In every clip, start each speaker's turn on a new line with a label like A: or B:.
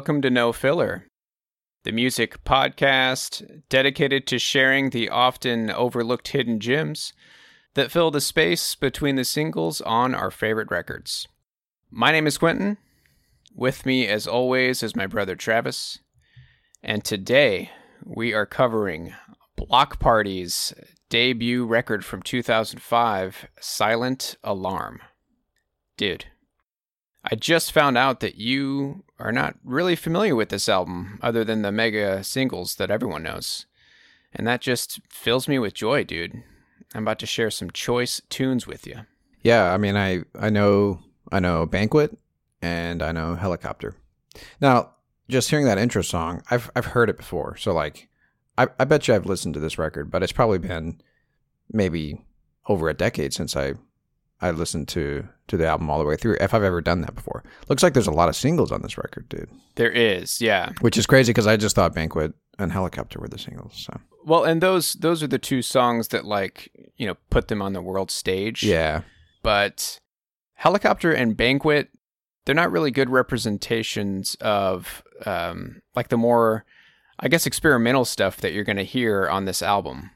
A: Welcome to No Filler, the music podcast dedicated to sharing the often overlooked hidden gems that fill the space between the singles on our favorite records. My name is Quentin. With me, as always, is my brother Travis. And today we are covering Bloc Party's debut record from 2005, Silent Alarm. Dude, I just found out that you are not really familiar with this album other than the mega singles that everyone knows. And that just fills me with joy, dude. I'm about to share some choice tunes with you.
B: Yeah, I mean, I I know I know banquet and I know helicopter. Now, just hearing that intro song, I've I've heard it before. So like, I I bet you I've listened to this record, but it's probably been maybe over a decade since I I listened to to the album all the way through. If I've ever done that before, looks like there's a lot of singles on this record, dude.
A: There is, yeah.
B: Which is crazy because I just thought banquet and helicopter were the singles. So
A: Well, and those those are the two songs that like, you know, put them on the world stage.
B: yeah,
A: But Helicopter and Banquet, they're not really good representations of um like the more I guess experimental stuff that you're going to hear on this album.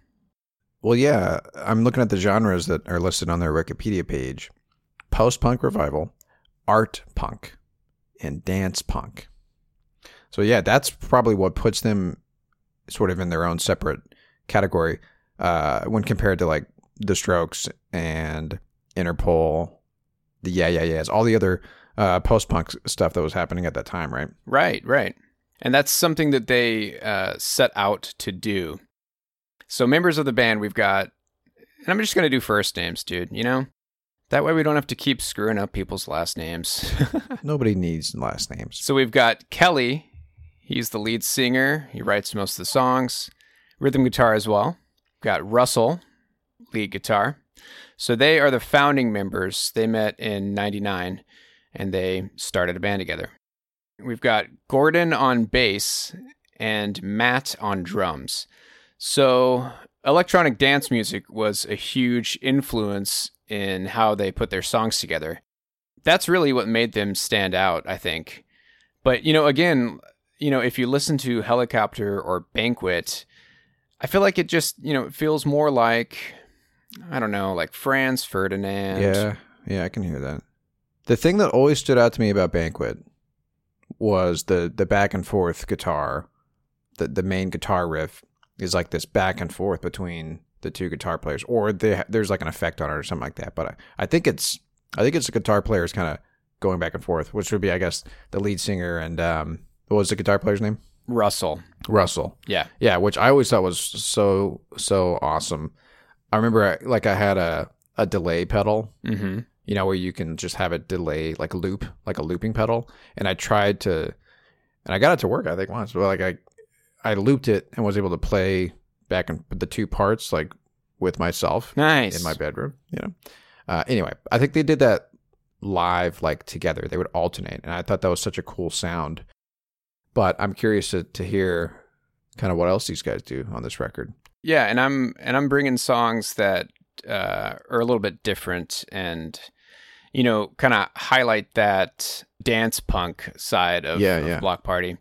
B: Well, yeah, I'm looking at the genres that are listed on their Wikipedia page post punk revival, art punk, and dance punk. So, yeah, that's probably what puts them sort of in their own separate category uh, when compared to like The Strokes and Interpol, the Yeah, Yeah, Yeahs, all the other uh, post punk stuff that was happening at that time, right?
A: Right, right. And that's something that they uh, set out to do. So, members of the band, we've got, and I'm just going to do first names, dude, you know? That way we don't have to keep screwing up people's last names.
B: Nobody needs last names.
A: so, we've got Kelly. He's the lead singer, he writes most of the songs, rhythm guitar as well. Got Russell, lead guitar. So, they are the founding members. They met in 99 and they started a band together. We've got Gordon on bass and Matt on drums. So, electronic dance music was a huge influence in how they put their songs together. That's really what made them stand out, I think. But, you know, again, you know, if you listen to Helicopter or Banquet, I feel like it just, you know, it feels more like I don't know, like Franz Ferdinand.
B: Yeah, yeah, I can hear that. The thing that always stood out to me about Banquet was the the back and forth guitar. The the main guitar riff is like this back and forth between the two guitar players, or they, there's like an effect on it or something like that. But I, I think it's I think it's the guitar players kind of going back and forth, which would be I guess the lead singer and um what was the guitar player's name?
A: Russell.
B: Russell.
A: Yeah.
B: Yeah, which I always thought was so so awesome. I remember I, like I had a a delay pedal,
A: Mm-hmm.
B: you know, where you can just have it delay like a loop, like a looping pedal, and I tried to and I got it to work I think once. But like I I looped it and was able to play back in the two parts like with myself
A: Nice.
B: in my bedroom, you know. Uh, anyway, I think they did that live like together. They would alternate, and I thought that was such a cool sound. But I'm curious to, to hear kind of what else these guys do on this record.
A: Yeah, and I'm and I'm bringing songs that uh, are a little bit different and you know kind of highlight that dance punk side of,
B: Yeah,
A: of
B: yeah.
A: Bloc Party.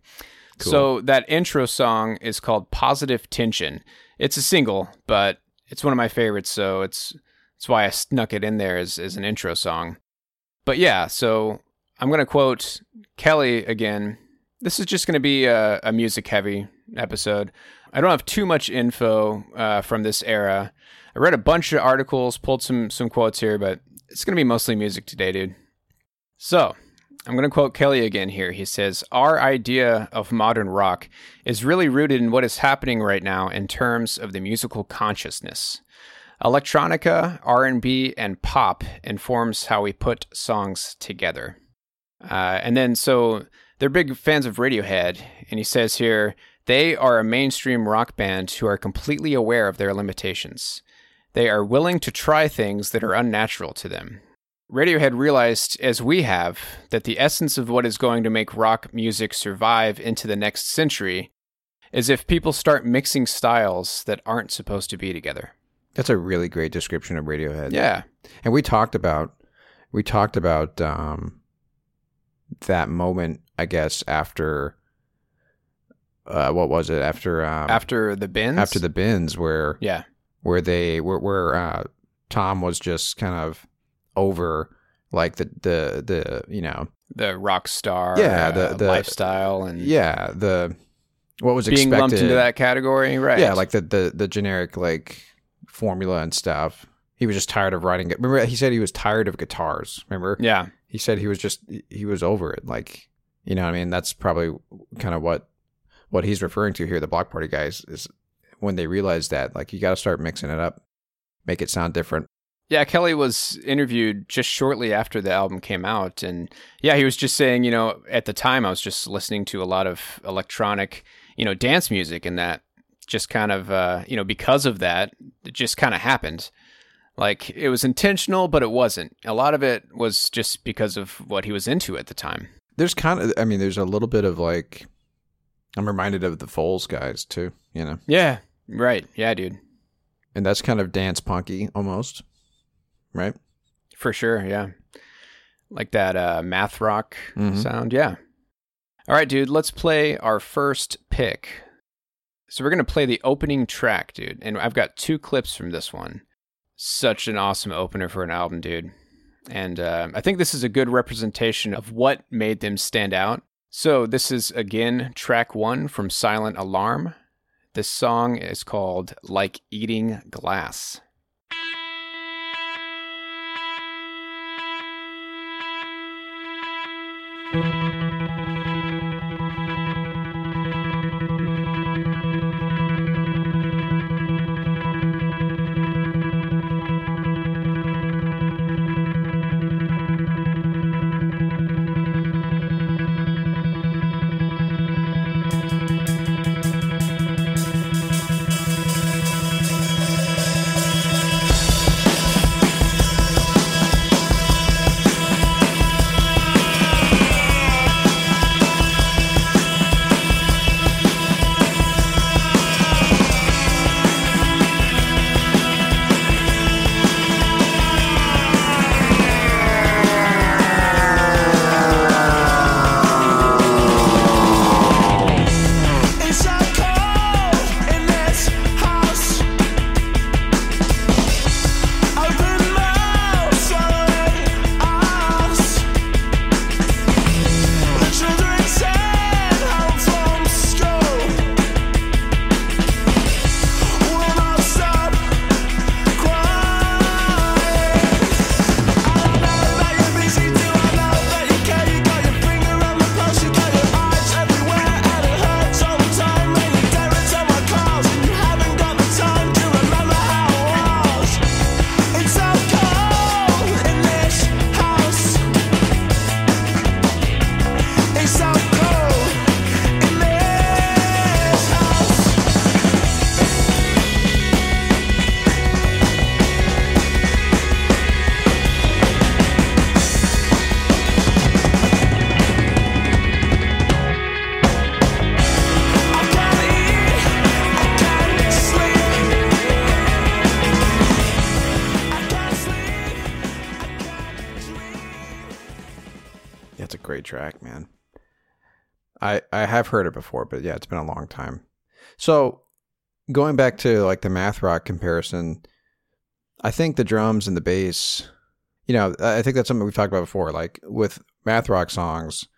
B: Cool.
A: So that intro song is called Positive Tension. It's a single, but it's one of my favorites, so it's that's why I snuck it in there as, as an intro song. But yeah, so I'm gonna quote Kelly again. This is just gonna be a, a music heavy episode. I don't have too much info uh, from this era. I read a bunch of articles, pulled some some quotes here, but it's gonna be mostly music today, dude. So I'm going to quote Kelly again here. He says, Our idea of modern rock is really rooted in what is happening right now in terms of the musical consciousness. Electronica, R&B, and pop informs how we put songs together. Uh, and then, so they're big fans of Radiohead, and he says here, they are a mainstream rock band who are completely aware of their limitations. They are willing to try things that are unnatural to them. Radiohead realized, as we have, that the essence of what is going to make rock music survive into the next century is if people start mixing styles that aren't supposed to be together.
B: That's a really great description of Radiohead.
A: Yeah.
B: And we talked about we talked about um, that moment, I guess, after uh, what was it? After um,
A: After the Bends?
B: after the Bends where
A: Yeah.
B: where they where, where uh, Tom was just kind of over like the the the you know
A: The rock star
B: Yeah, the-
A: uh,
B: the-
A: lifestyle and
B: yeah the what was
A: being
B: expected
A: lumped into that category. Right.
B: yeah like the the the generic like formula and stuff he was just tired of writing it remember he said he was tired of guitars remember
A: Yeah.
B: he said he was just he was over it like you know what i mean that's probably kind of what what he's referring to here the Bloc Party guys is when they realize that like you got to start mixing it up make it sound different
A: Yeah, Kelly was interviewed just shortly after the album came out. And yeah, he was just saying, you know, at the time I was just listening to a lot of electronic, you know, dance music and that just kind of, uh, you know, because of that, it just kind of happened. Like it was intentional, but it wasn't. A lot of it was just because of what he was into at the time.
B: there's kind of i mean there's a little bit of like i'm reminded of the Foals guys too you know
A: Yeah. Right. Yeah, dude.
B: and that's kind of dance punky almost right
A: For sure. Yeah. Like that uh, math rock
B: Mhm.
A: sound. Yeah. All right, dude. Let's play our first pick. So we're going to play the opening track, dude. And I've got two clips from this one. Such an awesome opener for an album, dude. And uh, I think this is a good representation of what made them stand out. So this is, again, track one from Silent Alarm. This song is called Like Eating Glass.
C: Thank you.
B: Great track, man. I I have heard it before, but yeah, it's been a long time. So going back to like the math rock comparison, I think the drums and the bass, you know, I think that's something we've talked about before. Like with math rock songs,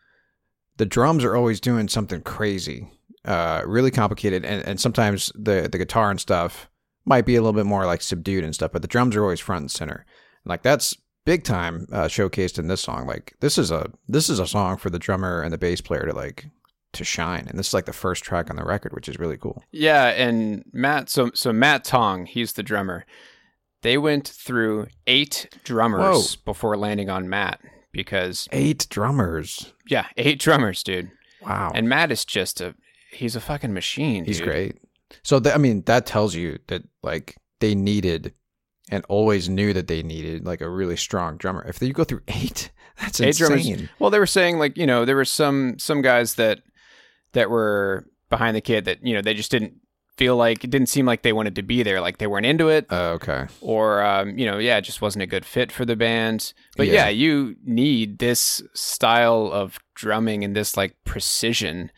B: the drums are always doing something crazy, uh, really complicated, and, and sometimes the the guitar and stuff might be a little bit more like subdued and stuff, but the drums are always front and center. Like that's big time uh, showcased in this song. Like this is a this is a song for the drummer and the bass player to like to shine, and this is like the first track on the record, which is really cool.
A: Yeah, and Matt. So so Matt Tong, he's the drummer. They went through eight drummers
B: Whoa.
A: before landing on Matt because
B: Eight drummers.
A: yeah, eight drummers, dude.
B: Wow,
A: And Matt is just a he's a fucking machine.
B: he's
A: dude.
B: great. So th- I mean, that tells you that like they needed and always knew that they needed like a really strong drummer. If you go through eight, that's
A: Eight drummers.
B: insane.
A: Well, they were saying like you know there were some some guys that that were behind the kid that you know they just didn't feel like it didn't seem like they wanted to be there, like they weren't into it,
B: Uh, okay.
A: or um, you know yeah, it just wasn't a good fit for the band. But
B: Yeah.
A: yeah, you need this style of drumming and this like precision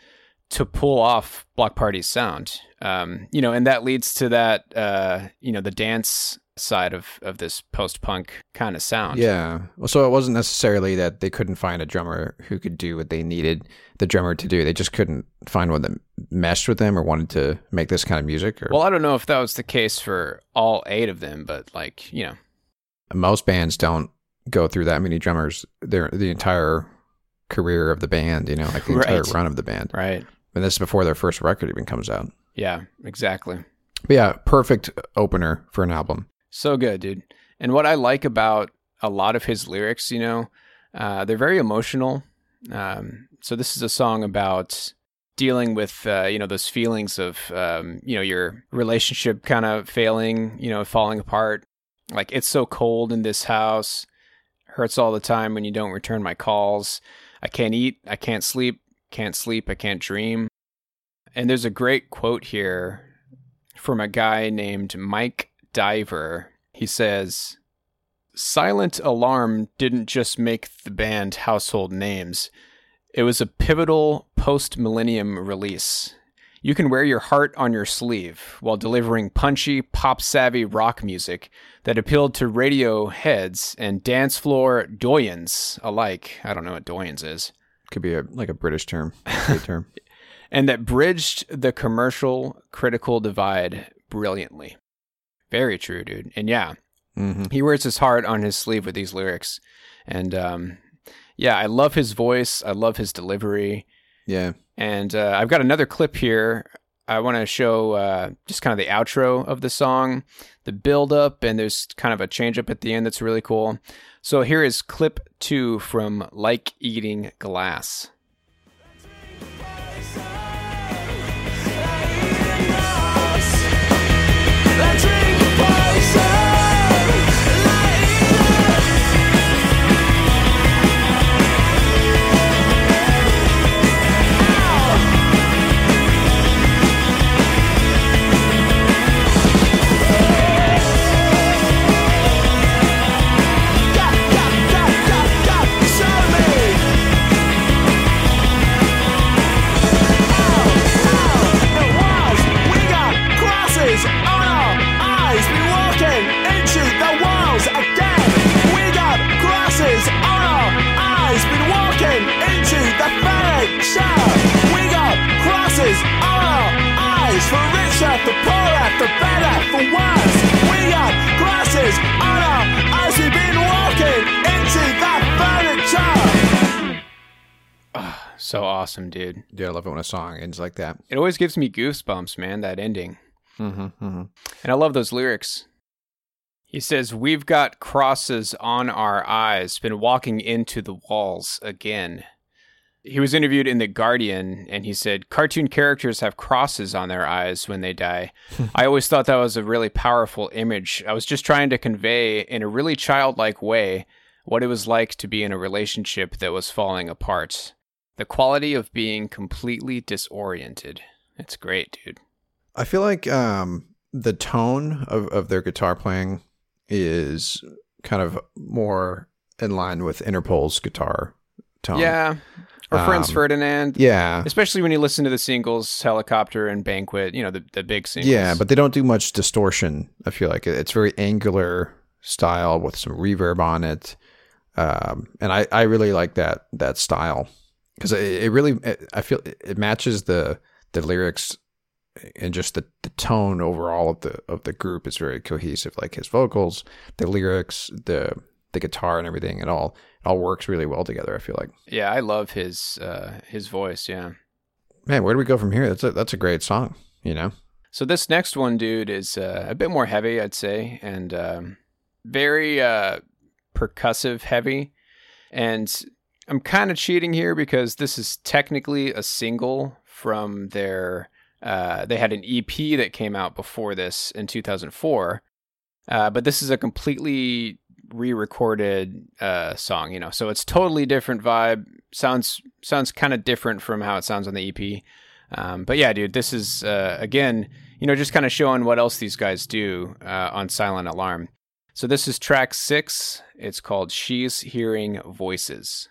A: to pull off Bloc Party's sound. Um, you know, and that leads to that uh, you know the dance side of of this post punk kind of sound.
B: Yeah. Well, so it wasn't necessarily that they couldn't find a drummer who could do what they needed the drummer to do. They just couldn't find one that meshed with them or wanted to make this kind of music. Or
A: Well, I don't know if that was the case for all eight of them, but like, you know,
B: most bands don't go through that many drummers their the entire career of the band. You know, like the entire
A: Right.
B: run of the band.
A: right?
B: And this is before their first record even comes out.
A: Yeah, exactly.
B: But yeah, perfect opener for an album.
A: So good, dude. And what I like about a lot of his lyrics, you know, uh, they're very emotional. Um, so this is a song about dealing with, uh, you know, those feelings of, um, you know, your relationship kind of failing, you know, falling apart. Like it's so cold in this house. Hurts all the time when you don't return my calls. I can't eat. I can't sleep. Can't sleep. I can't dream. And there's a great quote here from a guy named Mike Diver. He says, Silent Alarm didn't just make the band household names, it was a pivotal post millennium release. You can wear your heart on your sleeve while delivering punchy, pop savvy rock music that appealed to radio heads and dance floor doyens alike. I don't know what doyens is.
B: Could be a like a British term, term.
A: and that bridged the commercial critical divide brilliantly. Very true, dude. And yeah,
B: hmm
A: he wears his heart on his sleeve with these lyrics. And um, yeah, I love his voice. I love his delivery.
B: Yeah.
A: And uh, I've got another clip here. I want to show uh, just kind of the outro of the song, the build up, and there's kind of a change up at the end that's really cool. So here is clip two from Like Eating Glass.
C: For
A: So awesome, dude.
B: Yeah, I love it when a song ends like that.
A: It always gives me goosebumps, man, that ending.
B: Mm-hmm, mm-hmm.
A: And I love those lyrics. He says, We've got crosses on our eyes, been walking into the walls again. He was interviewed in The Guardian and he said, Cartoon characters have crosses on their eyes when they die. I always thought that was a really powerful image. I was just trying to convey, in a really childlike way, what it was like to be in a relationship that was falling apart. The quality of being completely disoriented. It's great, dude.
B: I feel like um, the tone of, of their guitar playing is kind of more in line with Interpol's guitar tone.
A: Yeah. Or Franz
B: Um,
A: Ferdinand.
B: Yeah.
A: Especially when you listen to the singles Helicopter and Banquet, you know, the, the big singles.
B: Yeah, but they don't do much distortion. I feel like it's very angular style with some reverb on it, um, and I, I really like that that style because it, it really it, I feel it, it matches the the lyrics and just the, the tone overall of the of the group is very cohesive. Like his vocals, the lyrics, the the guitar, and everything. It all it all works really well together. I feel like.
A: Yeah, I love his uh his voice, yeah.
B: Man, where do we go from here? That's a that's a great song. You know.
A: So this next one, dude, is uh, a bit more heavy, I'd say, and um, very uh, percussive heavy. And I'm kind of cheating here because this is technically a single from their. Uh, they had an EP that came out before this in 2004, uh, but this is a completely re-recorded uh, song. You know, so it's totally different vibe. Sounds sounds kind of different from how it sounds on the EP. Um, but yeah, dude, this is uh, again, you know, just kind of showing what else these guys do uh, on Silent Alarm. So this is track six. It's called "She's Hearing Voices."
C: voices.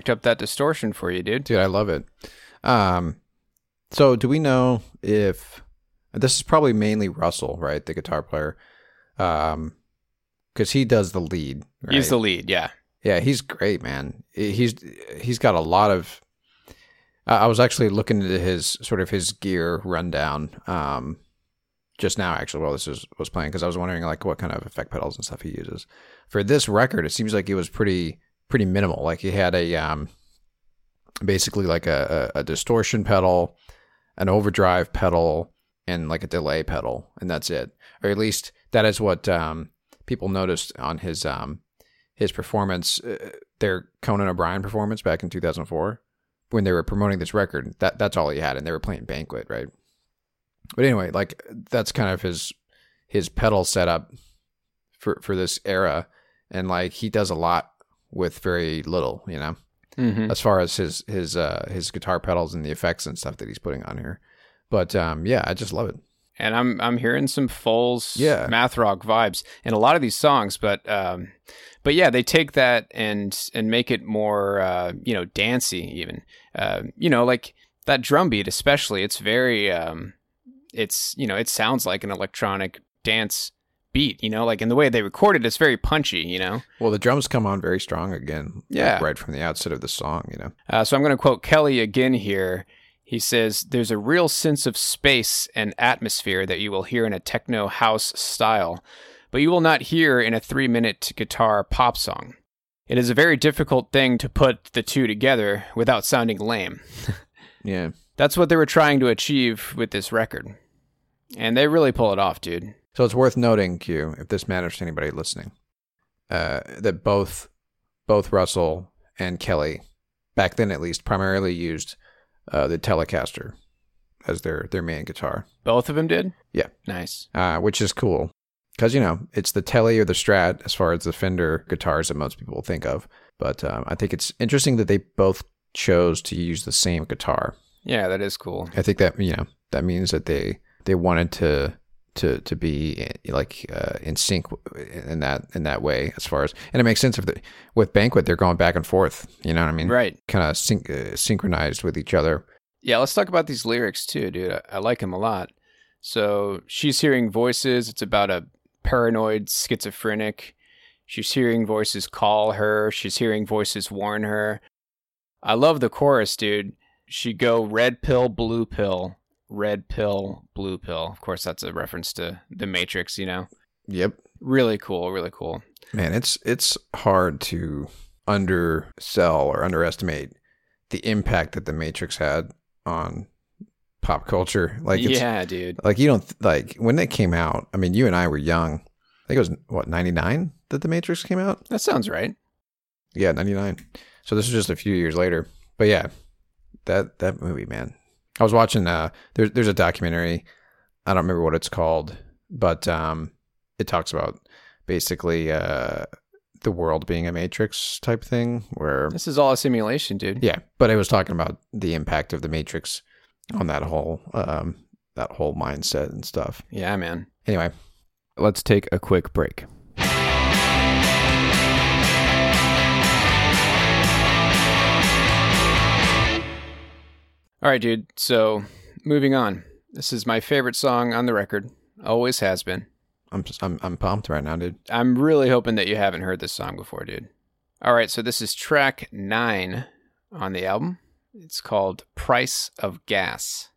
A: Cranked up that distortion for you, dude.
B: Dude, I love it. Um, so do we know if this is probably mainly Russell, right, the guitar player, um, because he does the lead. Right?
A: He's the lead, yeah.
B: yeah, he's great, man. He's he's got a lot of. I I was actually looking into his sort of his gear rundown, um, just now actually while this was was playing because I was wondering like what kind of effect pedals and stuff he uses for this record. It seems like it was pretty pretty minimal. Like he had a um, basically like a, a, a distortion pedal, an overdrive pedal, and like a delay pedal, and that's it. Or at least that is what um, people noticed on his um, his performance, uh, their Conan O'Brien performance back in 2004 when they were promoting this record. That that's all he had, and they were playing Banquet, right? But anyway, like that's kind of his his pedal setup for for this era, and like he does a lot with very little, you know
A: Mm-hmm.
B: as far as his his uh his guitar pedals and the effects and stuff that he's putting on here. But um yeah, I just love it.
A: And I'm I'm hearing some Foals
B: Yeah.
A: math rock vibes in a lot of these songs, but um, but yeah, they take that and and make it more uh, you know dancey even. Uh, you know, like that drum beat especially. It's very um, it's you know it sounds like an electronic dance beat. You know, like in the way they recorded, it's very punchy. You know.
B: Well, the drums come on very strong again. like,
A: Yeah.
B: right from the outset of the song, you know.
A: Uh, so I'm going to quote Kelly again here. He says, There's a real sense of space and atmosphere that you will hear in a techno house style, but you will not hear in a three minute guitar pop song. It is a very difficult thing to put the two together without sounding lame.
B: Yeah.
A: That's what they were trying to achieve with this record. And they really pull it off, dude.
B: So it's worth noting, Q, if this matters to anybody listening, uh, that both both Russell and Kelly, back then at least, primarily used uh, the Telecaster as their their main guitar.
C: Both of them did.
B: Yeah.
C: Nice.
B: uh, which is cool because you know it's the Tele or the Strat as far as the Fender guitars that most people think of. But um, I think it's interesting that they both chose to use the same guitar.
C: Yeah, that is cool.
B: I think that you know that means that they they wanted to to to be eh, like uh, in sync in that in that way as far as and it makes sense if the, with banquet they're going back and forth. You know what I mean?
C: Right.
B: Kind of syn- uh, synchronized with each other.
C: Yeah, let's talk about these lyrics too, dude. I, I like them a lot. So she's hearing voices. It's about a paranoid schizophrenic. She's hearing voices call her. She's hearing voices warn her. I love the chorus, dude. She go red pill, blue pill, red pill, blue pill. Of course, that's a reference to the Matrix, you know.
B: Yep.
C: Really cool, really cool.
B: Man, it's it's hard to undersell or underestimate the impact that the Matrix had on pop culture. Like, it's,
C: yeah, dude.
B: like you don't like when it came out. I mean, you and I were young. I think it was what ninety nine that the Matrix came out.
C: That sounds right.
B: Yeah, ninety nine. So this was just a few years later. But yeah, that that movie, man. I was watching. Uh, there's there's a documentary. I don't remember what it's called, but um, it talks about basically uh the world being a matrix type thing where
C: This is all a simulation, dude.
B: yeah but it was talking about the impact of the matrix on that whole um that whole mindset and stuff
C: Yeah, man.
B: anyway
C: Let's take a quick break. All right, dude. So, moving on. This is my favorite song on the record. Always has been.
B: i'm just, I'm, I'm pumped right now dude
C: I'm really hoping that you haven't heard this song before, dude. All right, so this is track nine on the album. It's called Price of Gas.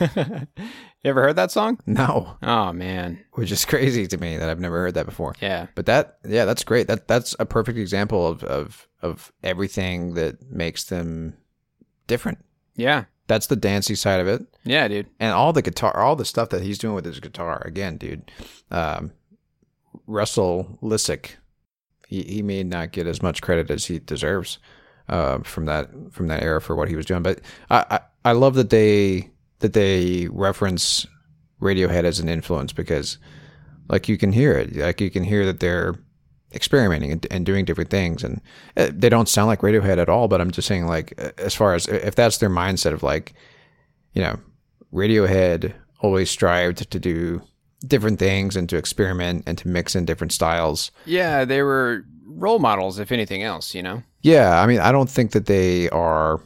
C: you ever heard that song?
B: no
C: Oh, man.
B: which is crazy to me that i've never heard that before
C: Yeah.
B: but that yeah that's great that that's a perfect example of of of everything that makes them different
C: Yeah.
B: that's the dancey side of it
C: Yeah, dude.
B: and all the guitar, all the stuff that he's doing with his guitar. Again, dude, um, Russell Lissack, he he may not get as much credit as he deserves uh, from that from that era for what he was doing. But I, I I love that they that they reference Radiohead as an influence because like you can hear it, like you can hear that they're experimenting and, and doing different things, and uh, they don't sound like Radiohead at all. But I'm just saying, like as far as if that's their mindset of like, you know, Radiohead always strived to do different things and to experiment and to mix in different styles.
A: Yeah, they were role models, if anything else, you know?
B: Yeah, I mean, I don't think that they are.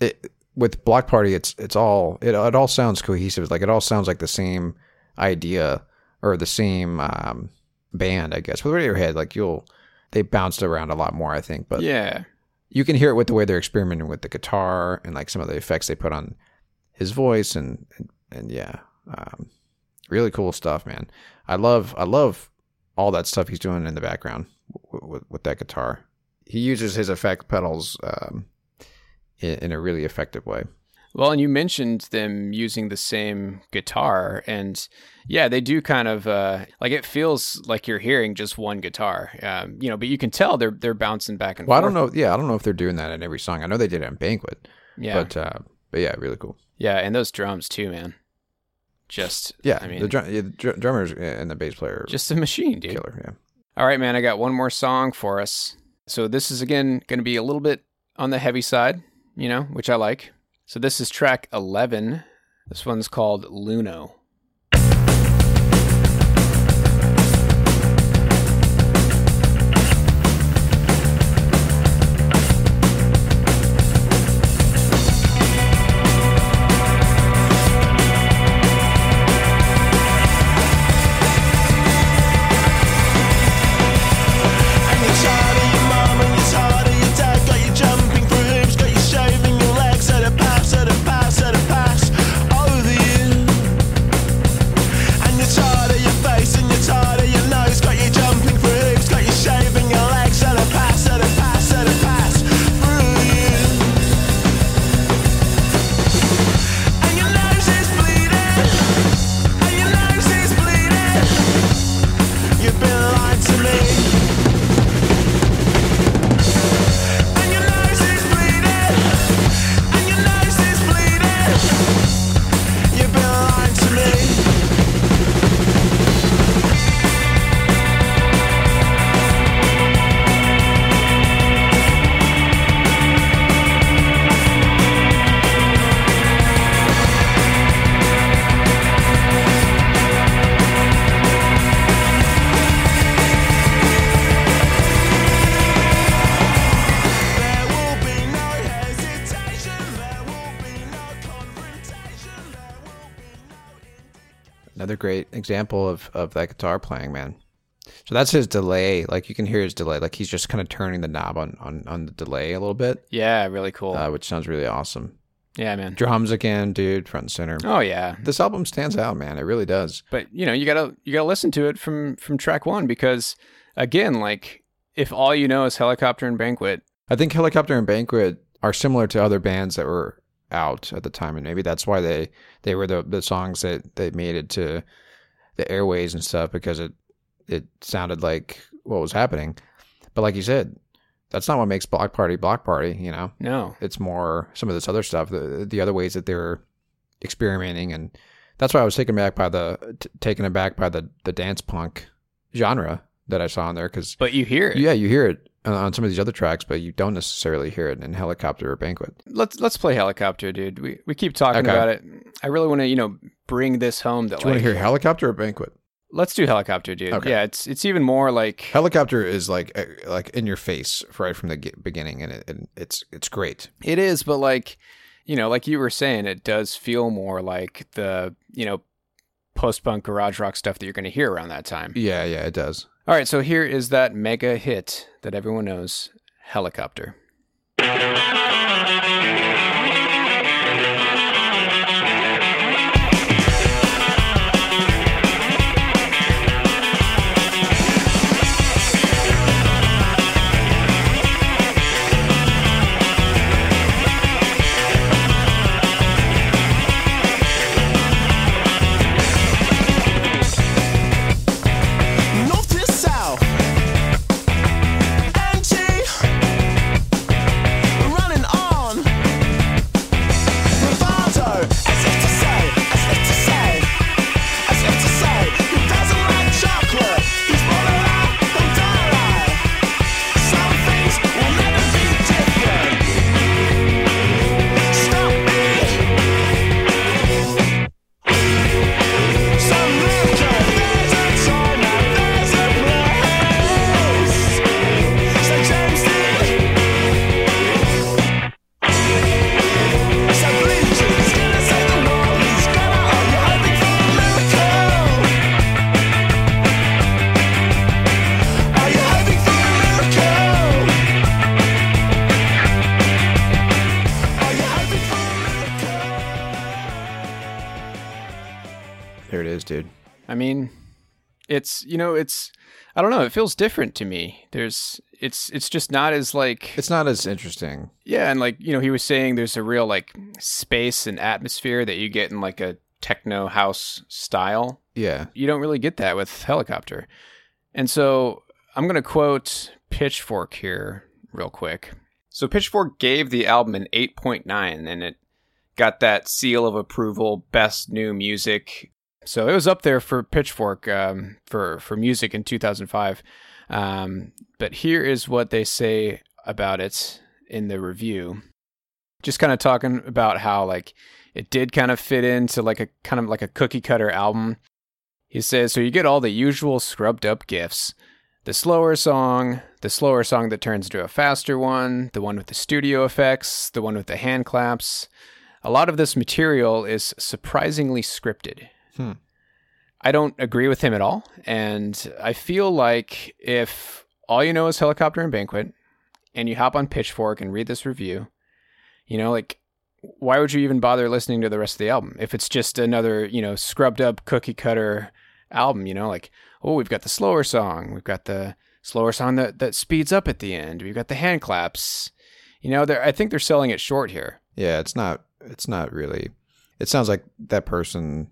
B: It, with Bloc Party, it's it's all it, it all sounds cohesive. Like it all sounds like the same idea or the same um, band, I guess. With Radiohead, like you'll they bounced around a lot more, I think. But
A: Yeah.
B: you can hear it with the way they're experimenting with the guitar and like some of the effects they put on his voice and and, and yeah, um, really cool stuff, man. I love I love all that stuff he's doing in the background with, with, with that guitar. He uses his effect pedals um, in, in a really effective way.
A: Well, and you mentioned them using the same guitar, and yeah, they do kind of uh, like it feels like you're hearing just one guitar, um, you know. But you can tell they're they're bouncing back and
B: Well, I
A: forth.
B: don't know. Yeah, I don't know if they're doing that in every song. I know they did it in Banquet,
A: Yeah,
B: but uh, but yeah, really cool.
A: yeah, and those drums too, man. Just
B: Yeah,
A: I mean,
B: the, drum, yeah, the dr- drummers and the bass player,
A: just a machine, dude.
B: killer. Yeah.
A: All right, man, I got one more song for us. So this is again going to be a little bit on the heavy side, you know, which I like. So this is track 11. This one's called Luno.
B: Another great example of, of that guitar playing, man. So that's his delay. Like you can hear his delay. Like he's just kind of turning the knob on, on, on the delay a little bit,
A: Yeah, really cool.
B: uh, which sounds really awesome.
A: yeah, man.
B: Drums again, dude, front and center.
A: Oh yeah.
B: This album stands out, man. It really does.
A: But you know, you gotta you gotta listen to it from from track one because again, like if all you know is helicopter and banquet,
B: I think Helicopter and Banquet are similar to other bands that were out at the time, and maybe that's why they they were the the songs that that made it to the airways and stuff because it it sounded like what was happening. But like you said, that's not what makes Bloc Party Bloc Party. You know,
A: no.
B: it's more some of this other stuff, the the other ways that they're experimenting, and that's why I was taken back by the t- taken aback by the the dance punk genre that I saw in there because
A: But you hear it.
B: yeah, you hear it on- on some of these other tracks, but you don't necessarily hear it in Helicopter or Banquet.
A: Let's let's play helicopter, dude. We we keep talking
B: Okay.
A: about it. I really want to, you know, bring this home that
B: Do you want to hear Helicopter or Banquet?
A: let's do helicopter, dude.
B: Okay.
A: Yeah, it's it's even more like
B: Helicopter is like uh, like in your face right from the beginning, and, it, and it's it's great.
A: It is, but like, you know, like you were saying, it does feel more like the, you know, post punk garage rock stuff that you're going to hear around that time.
B: Yeah, yeah, it does.
A: All right, so here is that mega hit that everyone knows Helicopter. It's you know, it's I don't know, it feels different to me. There's it's it's just not as like
B: It's not as interesting.
A: yeah, and like you know, he was saying there's a real like space and atmosphere that you get in like a techno house style.
B: Yeah.
A: You don't really get that with helicopter. And so I'm going to quote Pitchfork here real quick. So Pitchfork gave the album an 8.9 and it got that seal of approval, best new music. So it was up there for Pitchfork um, for for music in 2005. Um, but here is what they say about it in the review. Just kind of talking about how like it did kind of fit into like a kind of like a cookie cutter album. He says, so you get all the usual scrubbed up gifts. The slower song, the slower song that turns into a faster one, the one with the studio effects, the one with the hand claps. A lot of this material is surprisingly scripted.
B: Hmm.
A: I don't agree with him at all. And I feel like if all you know is Helicopter and Banquet, and you hop on Pitchfork and read this review, you know, like, why would you even bother listening to the rest of the album if it's just another, you know, scrubbed up cookie cutter album, you know, like, oh, we've got the slower song, we've got the slower song that, that speeds up at the end, we've got the hand claps. You know, they're I think they're selling it short here.
B: Yeah, it's not it's not really it sounds like that person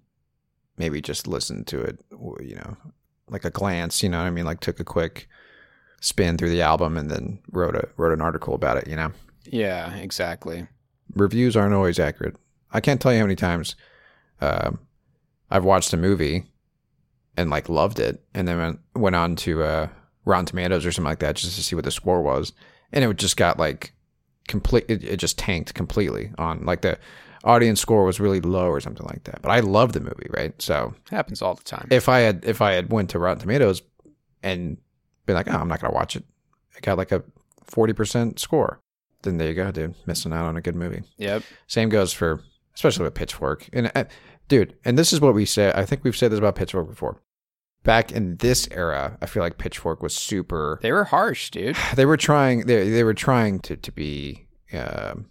B: maybe just listened to it, you know, like a glance, you know what I mean, like took a quick spin through the album and then wrote a wrote an article about it, you know.
A: Yeah, exactly.
B: Reviews aren't always accurate. I can't tell you how many times um, I've watched a movie and like loved it, and then went, went on to uh, Rotten Tomatoes or something like that just to see what the score was, and it just got like complete. It, it just tanked completely on like the audience score was really low or something like that. But I love the movie, right? So
A: Happens all the time.
B: if I had if I had went to Rotten Tomatoes and been like, oh, I'm not gonna watch it, it got like a forty percent score. Then there you go, dude, missing out on a good movie.
A: yep.
B: Same goes for especially with Pitchfork. And uh, dude, and this is what we say. I think we've said this about Pitchfork before. Back in this era, I feel like Pitchfork was super.
A: They were harsh, dude.
B: They were trying. They they were trying to to be um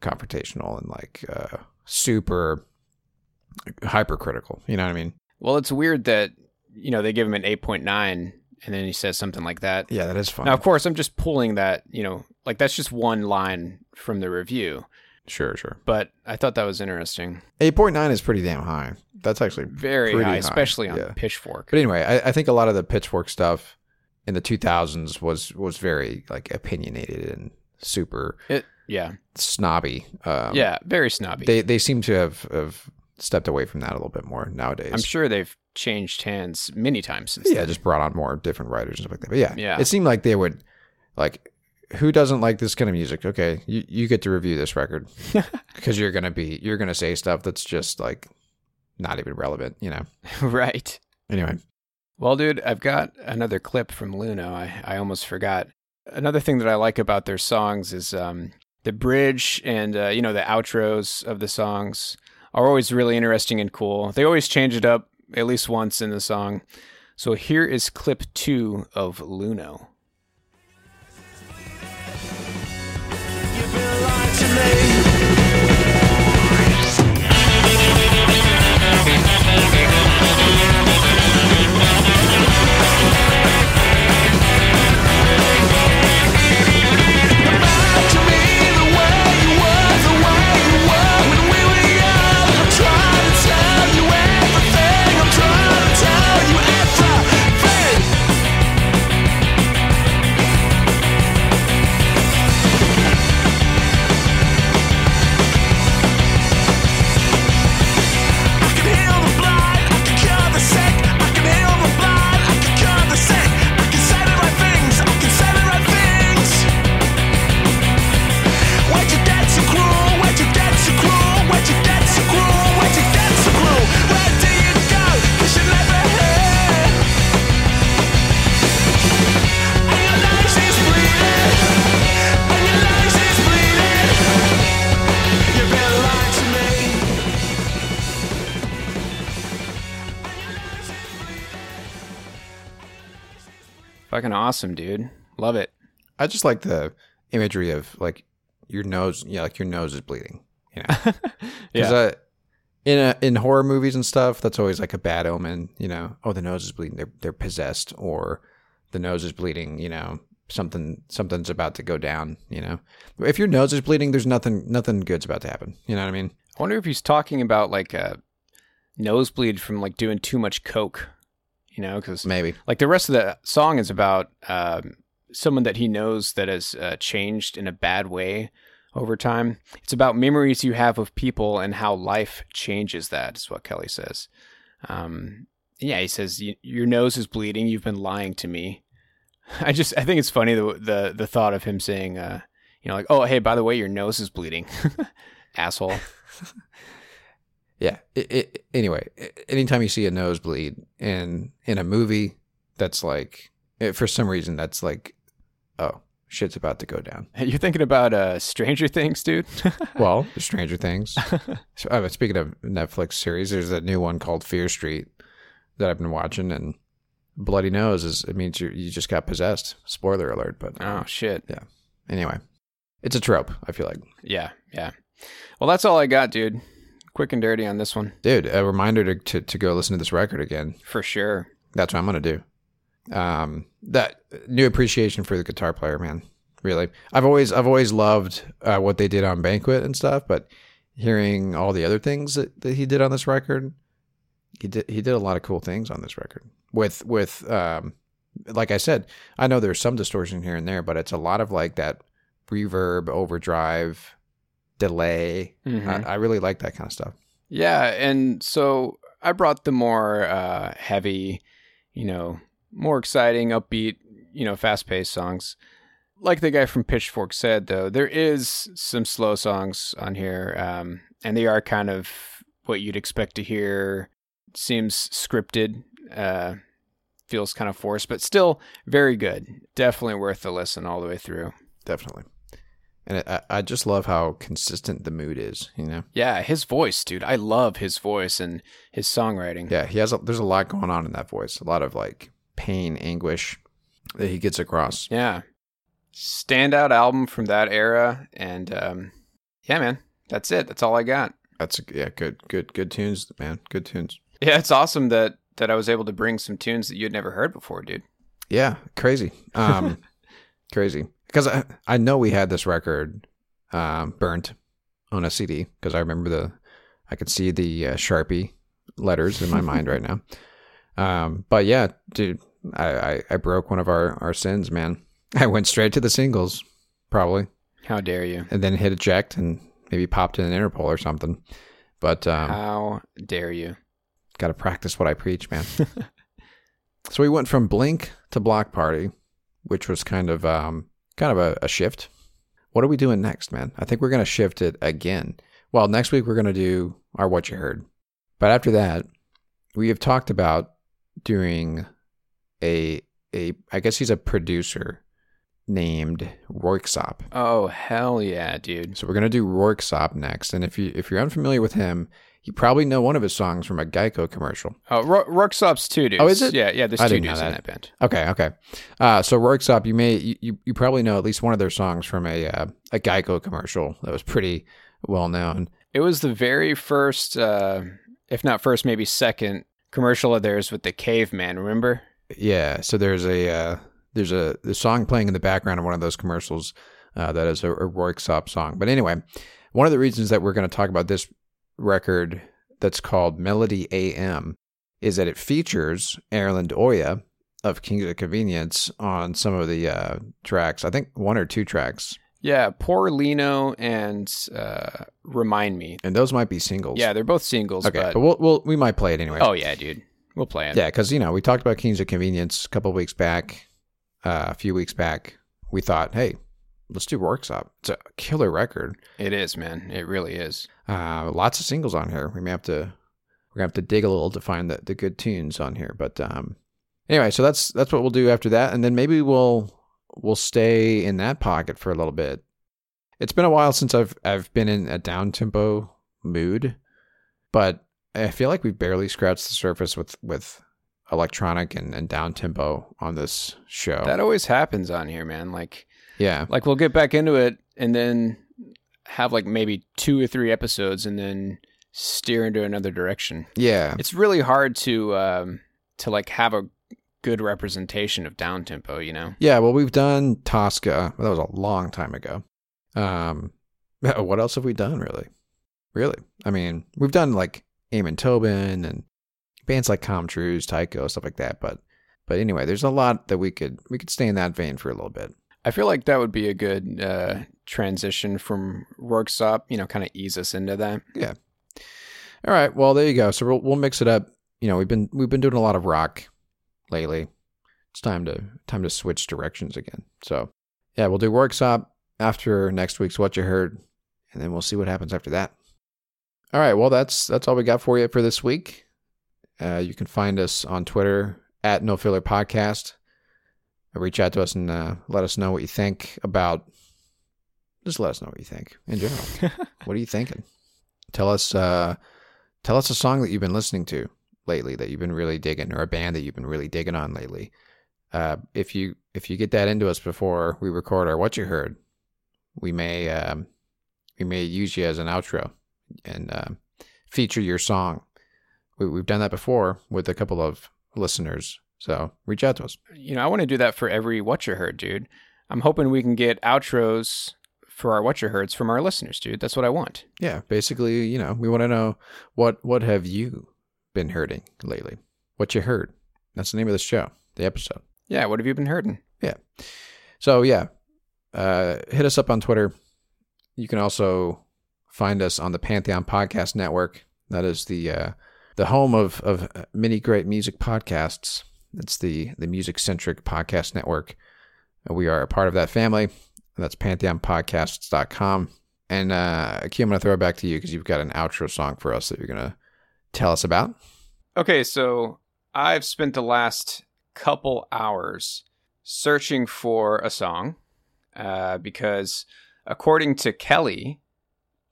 B: confrontational and like uh, super hypercritical. You know what I mean?
A: Well, it's weird that, you know, they give him an 8.9 and then he says something like that.
B: Yeah, that is fun.
A: Now, of course, I'm just pulling that, you know, like that's just one line from the review,
B: Sure, sure.
A: but I thought that was interesting.
B: Eight point nine is pretty damn high. That's actually
A: Very
B: pretty
A: high, especially on
B: Yeah.
A: Pitchfork.
B: But anyway, I, I think a lot of the Pitchfork stuff in the 2000s was was very like opinionated and super
A: It, yeah.
B: snobby. Um,
A: yeah. Very snobby.
B: they they seem to have, have stepped away from that a little bit more nowadays.
A: I'm sure they've changed hands many times since
B: Yeah,
A: then.
B: just brought on more different writers and stuff like that. But yeah,
A: Yeah.
B: it seemed like they would like. Who doesn't like this kind of music? Okay, you, you get to review this record because you're gonna be you're gonna say stuff that's just like not even relevant, you know.
A: right.
B: Anyway,
A: Well, dude, I've got another clip from Luno. I, I almost forgot. Another thing that I like about their songs is um, the bridge and, uh, you know, the outros of the songs are always really interesting and cool. They always change it up at least once in the song. So here is clip two of Luno. Fucking awesome, dude. Love it.
B: I just like the imagery of like your nose, yeah, like your nose is bleeding. You know, because
A: Yeah.
B: in a, in horror movies and stuff, that's always like a bad omen. You know, oh the nose is bleeding, they're they're possessed, or the nose is bleeding. You know, something something's about to go down. You know, if your nose is bleeding, there's nothing nothing good's about to happen. You know what I mean?
A: I wonder if he's talking about like a nosebleed from like doing too much coke. You know, because
B: Maybe.
A: like the rest of the song is about um, someone that he knows that has uh, changed in a bad way over time. It's about memories you have of people and how life changes that. Is what Kelly says. Um, yeah, he says your nose is bleeding. You've been lying to me. I just I think it's funny the the the thought of him saying, uh, you know, like, oh hey, by the way, your nose is bleeding, asshole.
B: Yeah. It, it, anyway, anytime you see a nosebleed in in a movie, that's like eh, for some reason that's like, oh shit's about to go down.
A: You're thinking about uh, Stranger Things, dude.
B: Well, Stranger Things. So, uh, speaking of Netflix series, there's a new one called Fear Street that I've been watching, and bloody nose is it means you you just got possessed. Spoiler alert, but
A: oh shit.
B: yeah. Anyway, it's a trope. I feel like,
A: Yeah, yeah. Well, that's all I got, dude. Quick and dirty on this one,
B: dude. A reminder to to, to go listen to this record again.
A: for sure.
B: That's what I'm gonna do. Um, that new appreciation for the guitar player, man. Really, I've always I've always loved uh, what they did on Banquet and stuff, but hearing all the other things that, that he did on this record, he did he did a lot of cool things on this record. With with um, like I said, I know there's some distortion here and there, but it's a lot of like that reverb, overdrive, delay.
A: Mhm.
B: I, I really like that kind of stuff.
A: Yeah, and so I brought the more uh, heavy, you know, more exciting, upbeat, you know, fast-paced songs. Like the guy from Pitchfork said, though, there is some slow songs on here, um, and they are kind of what you'd expect to hear. Seems scripted, uh, feels kind of forced, but still very good. Definitely worth the listen all the way through.
B: Definitely. And I, I just love how consistent the mood is. You know.
A: Yeah, his voice, dude. I love his voice and his songwriting.
B: Yeah, he has. A, there's a lot going on in that voice. A lot of like pain, anguish that he gets across.
A: Yeah. Standout album from that era. And um, yeah, man, that's it. That's all I got.
B: That's yeah, good, good, good tunes, man. Good tunes.
A: Yeah, it's awesome that that I was able to bring some tunes that you'd never heard before, dude.
B: Yeah, crazy, um, crazy. Because I I know we had this record um, burnt on a CD because I remember the I could see the uh, Sharpie letters in my mind right now. Um, but yeah, dude, I, I I broke one of our our sins, man. I went straight to the singles, probably.
A: How dare you?
B: and then hit eject and maybe popped in an Interpol or something. But um,
A: How dare you?
B: got to practice what I preach, man. so we went from Blink to Bloc Party, which was kind of um, kind of a, a shift. What are we doing next, man? I think we're going to shift it again. Well, next week we're going to do our What You Heard. But after that, we have talked about doing a a I guess he's a producer named Röyksopp.
A: Oh hell yeah, dude.
B: So we're gonna do Röyksopp next, and if you if you're unfamiliar with him, you probably know one of his songs from a Geico commercial.
A: Oh, Ro- Röyksopp's two dudes.
B: Oh, is it?
A: Yeah, yeah. There's
B: I
A: two
B: didn't know
A: dudes in
B: that.
A: that band.
B: Okay, okay. Uh, so Röyksopp, you may you, you, probably know at least one of their songs from a uh, a Geico commercial that was pretty well known.
A: It was the very first, uh, if not first, maybe second commercial of theirs with the caveman. Remember?
B: Yeah. So there's a uh, there's a the song playing in the background of one of those commercials uh, that is a, a Röyksopp song. But anyway, one of the reasons that we're going to talk about this record that's called Melody AM is that it features Erlend Øye of Kings of Convenience on some of the uh, tracks. I think one or two tracks,
A: Yeah, Poor Leno and uh, Remind Me.
B: and those might be singles.
A: Yeah, they're both singles.
B: Okay,
A: but,
B: but we'll, we'll we might play it anyway.
A: oh yeah, dude, we'll play it.
B: Yeah, because you know we talked about Kings of Convenience a couple weeks back, uh, a few weeks back. We thought, hey, let's do Röyksopp. It's a killer record.
A: it is, man. It really is.
B: Uh, lots of singles on here. We may have to we're gonna have to dig a little to find the, the good tunes on here. But um, anyway, so that's that's what we'll do after that, and then maybe we'll we'll stay in that pocket for a little bit. It's been a while since I've I've been in a down tempo mood, but I feel like we've barely scratched the surface with with electronic and, and down tempo on this show.
A: That always happens on here, man. Like,
B: yeah,
A: like we'll get back into it and then have like maybe two or three episodes, and then steer into another direction.
B: Yeah.
A: It's really hard to um, to like have a good representation of down tempo. You know.
B: Yeah, well, we've done Tosca. Well, that was a long time ago. Um, what else have we done, really? Really? I mean, we've done like Amon Tobin and bands like Com Comtrues, Tycho, stuff like that. But, but anyway, there's a lot that we could we could stay in that vein for a little bit.
A: I feel like that would be a good uh, transition from Röyksopp. You know, kind of ease us into that.
B: Yeah. All right. Well, there you go. So we'll we'll mix it up. You know, we've been we've been doing a lot of rock lately. It's time to time to switch directions again. So yeah, we'll do Röyksopp after next week's What You Heard, and then we'll see what happens after that. All right. Well, that's that's all we got for you for this week. Uh, you can find us on Twitter at No Filler Podcast. Reach out to us and uh, let us know what you think about. Just let us know what you think in general. what are you thinking? Tell us. Uh, tell us a song that you've been listening to lately that you've been really digging, or a band that you've been really digging on lately. Uh, if you if you get that into us before we record our what you heard, we may um, we may use you as an outro and uh, feature your song. We, we've done that before with a couple of listeners, so reach out to us.
A: You know, I want to do that for every what you heard, dude. I'm hoping we can get outros for our what you heards from our listeners, dude. That's what I want.
B: Yeah, basically, you know, we want to know what what have you been hurting lately? What you heard? That's the name of the show, the episode.
A: Yeah, what have you been hurting?
B: Yeah. So yeah, uh, hit us up on Twitter. You can also find us on the Pantheon Podcast Network. That is the uh, the home of of many great music podcasts. It's the the music centric podcast network. We are a part of that family. That's pantheonpodcasts.com. And uh, I'm going to throw it back to you because you've got an outro song for us that you're going to tell us about.
A: Okay, so I've spent the last couple hours searching for a song uh, because, according to Kelly,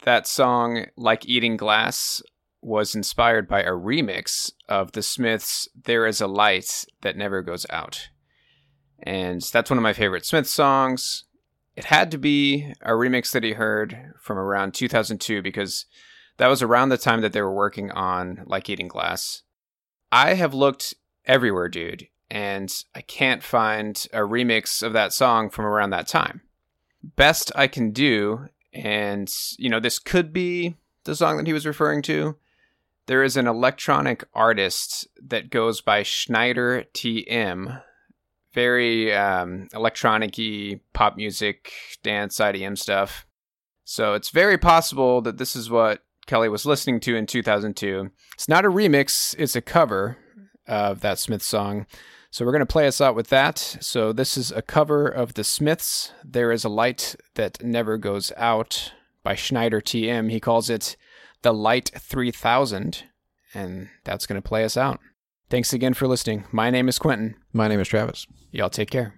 A: that song, Like Eating Glass, was inspired by a remix of the Smiths' There Is a Light That Never Goes Out. And that's one of my favorite Smith songs. It had to be a remix that he heard from around 2002 because that was around the time that they were working on Like Eating Glass. I have looked everywhere, dude, and I can't find a remix of that song from around that time. Best I can do, and you know, this could be the song that he was referring to. There is an electronic artist that goes by Schneider TM very um, electronic pop music, dance, IDM stuff. So it's very possible that this is what Kelly was listening to in 2002. It's not a remix, it's a cover of that Smith song. So we're going to play us out with that. So this is a cover of the Smiths. There is a light that never goes out by Schneider TM. He calls it the Light 3000. And that's going to play us out. Thanks again for listening. My name is Quentin.
B: My name is Travis.
A: Y'all take care.